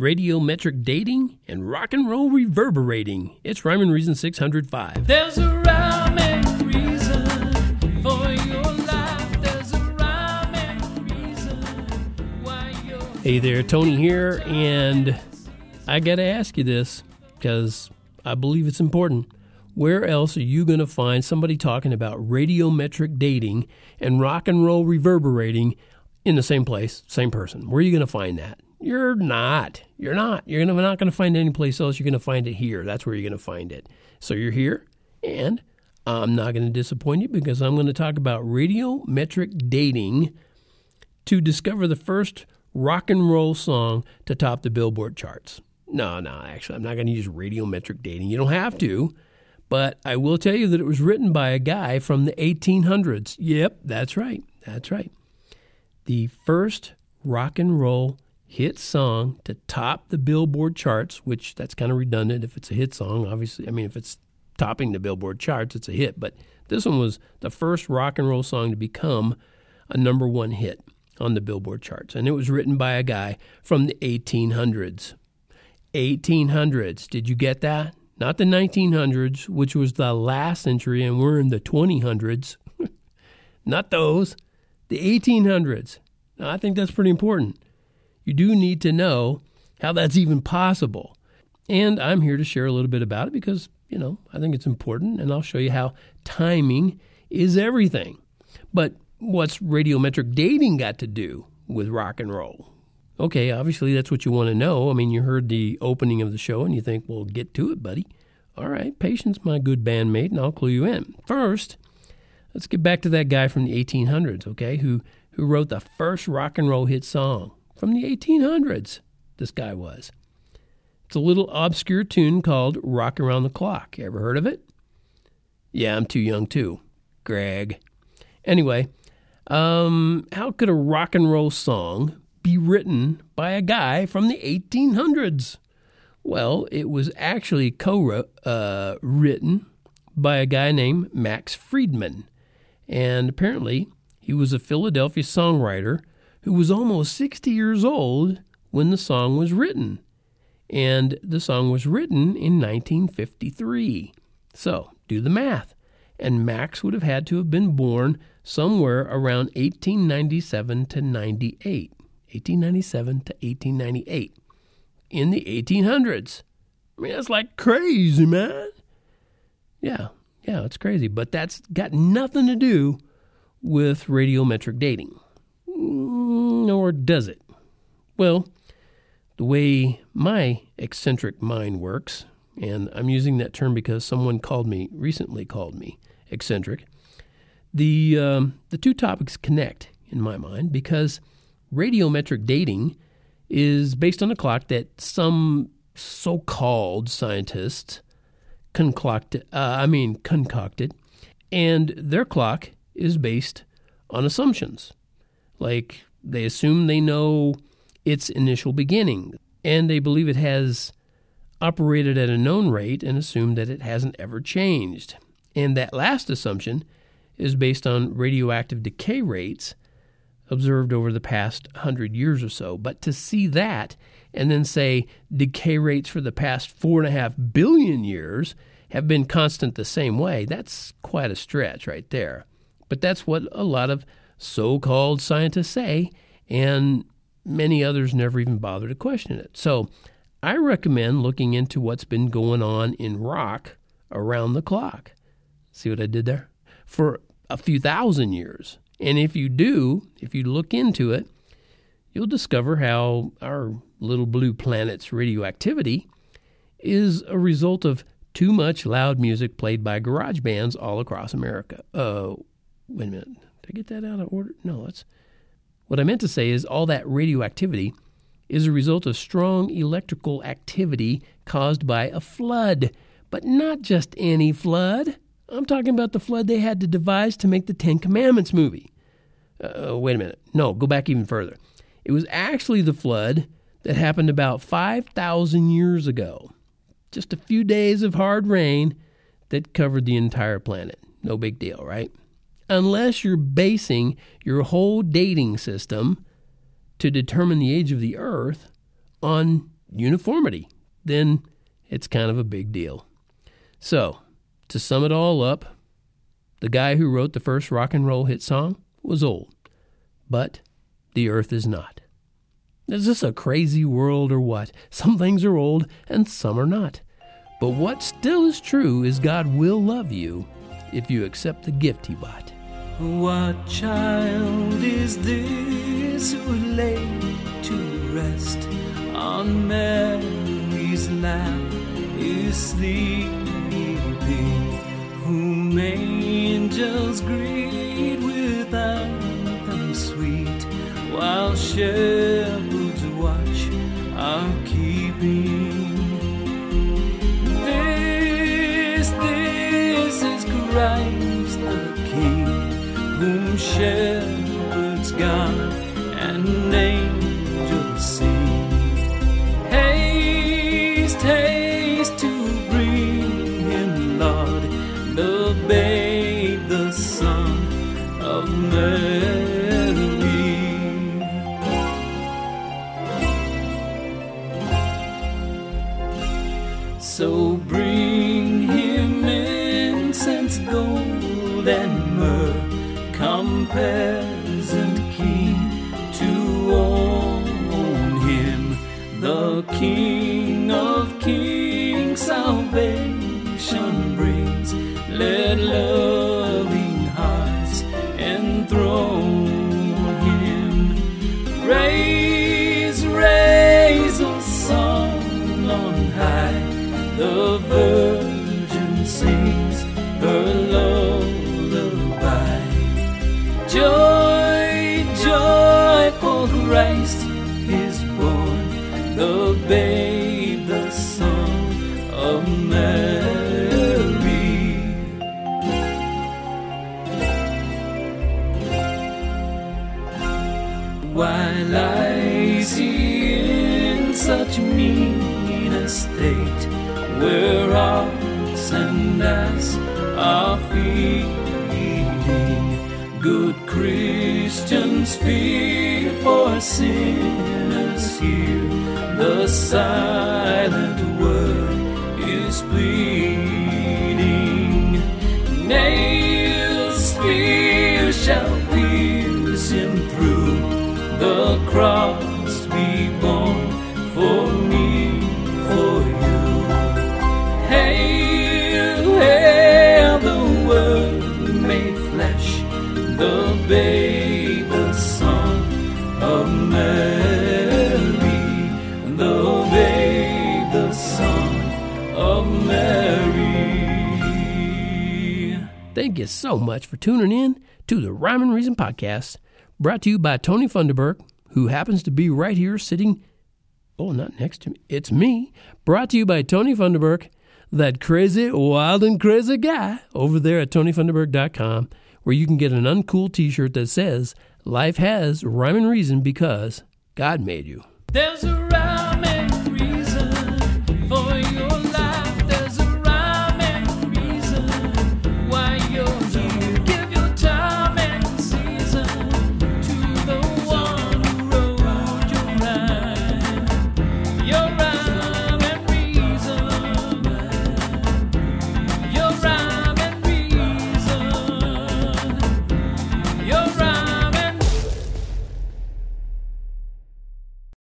radiometric dating, and rock and roll reverberating. It's Rhyme and Reason 605. There's a rhyme and reason for your life. There's a rhyme and reason why you're. Hey there, Tony here, and I gotta ask you this because I believe it's important. Where else are you going to find somebody talking about radiometric dating and rock and roll reverberating in the same place, same person? Where are you going to find that? You're not. You're not. You're gonna, not going to find it anyplace else. You're going to find it here. That's where you're going to find it. So you're here, and I'm not going to disappoint you because I'm going to talk about radiometric dating to discover the first rock and roll song to top the Billboard charts. No, no, actually, I'm not going to use radiometric dating. You don't have to. But I will tell you that it was written by a guy from the 1800s. Yep, that's right. That's right. The first rock and roll hit song to top the Billboard charts, which that's kind of redundant if it's a hit song. Obviously, I mean, if it's topping the Billboard charts, it's a hit. But this one was the first rock and roll song to become a number one hit on the Billboard charts. And it was written by a guy from the 1800s. 1800s. Did you get that? not the 1900s, which was the last century, and we're in the 2000s. not those, the 1800s. Now, I think that's pretty important. You do need to know how that's even possible. And I'm here to share a little bit about it because, you know, I think it's important, and I'll show you how timing is everything. But what's radiometric dating got to do with rock and roll? Okay, obviously that's what you want to know. I mean, you heard the opening of the show and you think, well, get to it, buddy. All right, patience, my good bandmate, and I'll clue you in. First, let's get back to that guy from the 1800s, okay, who, who wrote the first rock and roll hit song from the 1800s. This guy was. It's a little obscure tune called Rock Around the Clock. Ever heard of it? Yeah, I'm too young too. Greg. Anyway, um, how could a rock and roll song be written by a guy from the 1800s? Well, it was actually co uh, written by a guy named Max Freedman. And apparently, he was a Philadelphia songwriter who was almost 60 years old when the song was written. And the song was written in 1953. So, do the math. And Max would have had to have been born somewhere around 1897 to 98. 1897 to 1898 in the 1800s. I mean, that's like crazy, man. Yeah, yeah, it's crazy. But that's got nothing to do with radiometric dating. Or does it? Well, the way my eccentric mind works, and I'm using that term because someone called me, recently called me eccentric, the, um, the two topics connect in my mind because radiometric dating is based on a clock that some so-called scientists concocted. Uh, I mean, concocted, and their clock is based on assumptions. Like they assume they know its initial beginning, and they believe it has operated at a known rate and assume that it hasn't ever changed. And that last assumption is based on radioactive decay rates observed over the past hundred years or so. But to see that and then say decay rates for the past four and a half billion years have been constant the same way, that's quite a stretch right there. But that's what a lot of so called scientists say, and many others never even bother to question it. So I recommend looking into what's been going on in rock around the clock. See what I did there? For a few thousand years. And if you do, if you look into it, you'll discover how our little blue planet's radioactivity is a result of too much loud music played by garage bands all across America. Uh, wait a minute. Did I get that out of order? No, that's what I meant to say is all that radioactivity is a result of strong electrical activity caused by a flood, but not just any flood. I'm talking about the flood they had to devise to make the Ten Commandments movie. Uh, wait a minute. No, go back even further. It was actually the flood that happened about 5,000 years ago. Just a few days of hard rain that covered the entire planet. No big deal, right? Unless you're basing your whole dating system to determine the age of the Earth on uniformity, then it's kind of a big deal. So, to sum it all up, the guy who wrote the first rock and roll hit song was old, but the earth is not. Is this a crazy world or what? Some things are old and some are not. But what still is true is God will love you if you accept the gift He bought. What child is this who lay to rest on Mary's lap? Is sleeping, whom angels greet with anthems sweet, while shepherds whom shepherds guard and angels sing. King of kings. Salvation brings. Let loving hearts enthrone him. Raise, raise a song on high. The where ox and ass are feeding? Good Christians fear for sinners here. The silent word is pleading. Nails, spear shall pierce him through. The cross flesh, the babe, the son of Mary, the babe, the son of Mary. Thank you so much for tuning in to the Rhyme and Reason podcast, brought to you by Tony Funderburk, who happens to be right here sitting. Oh, not next to me. It's me. Brought to you by Tony Funderburk, that crazy, wild, and crazy guy over there at TonyFunderburk.com, where you can get an uncool t shirt that says, Life has rhyme and reason because God made you. There's a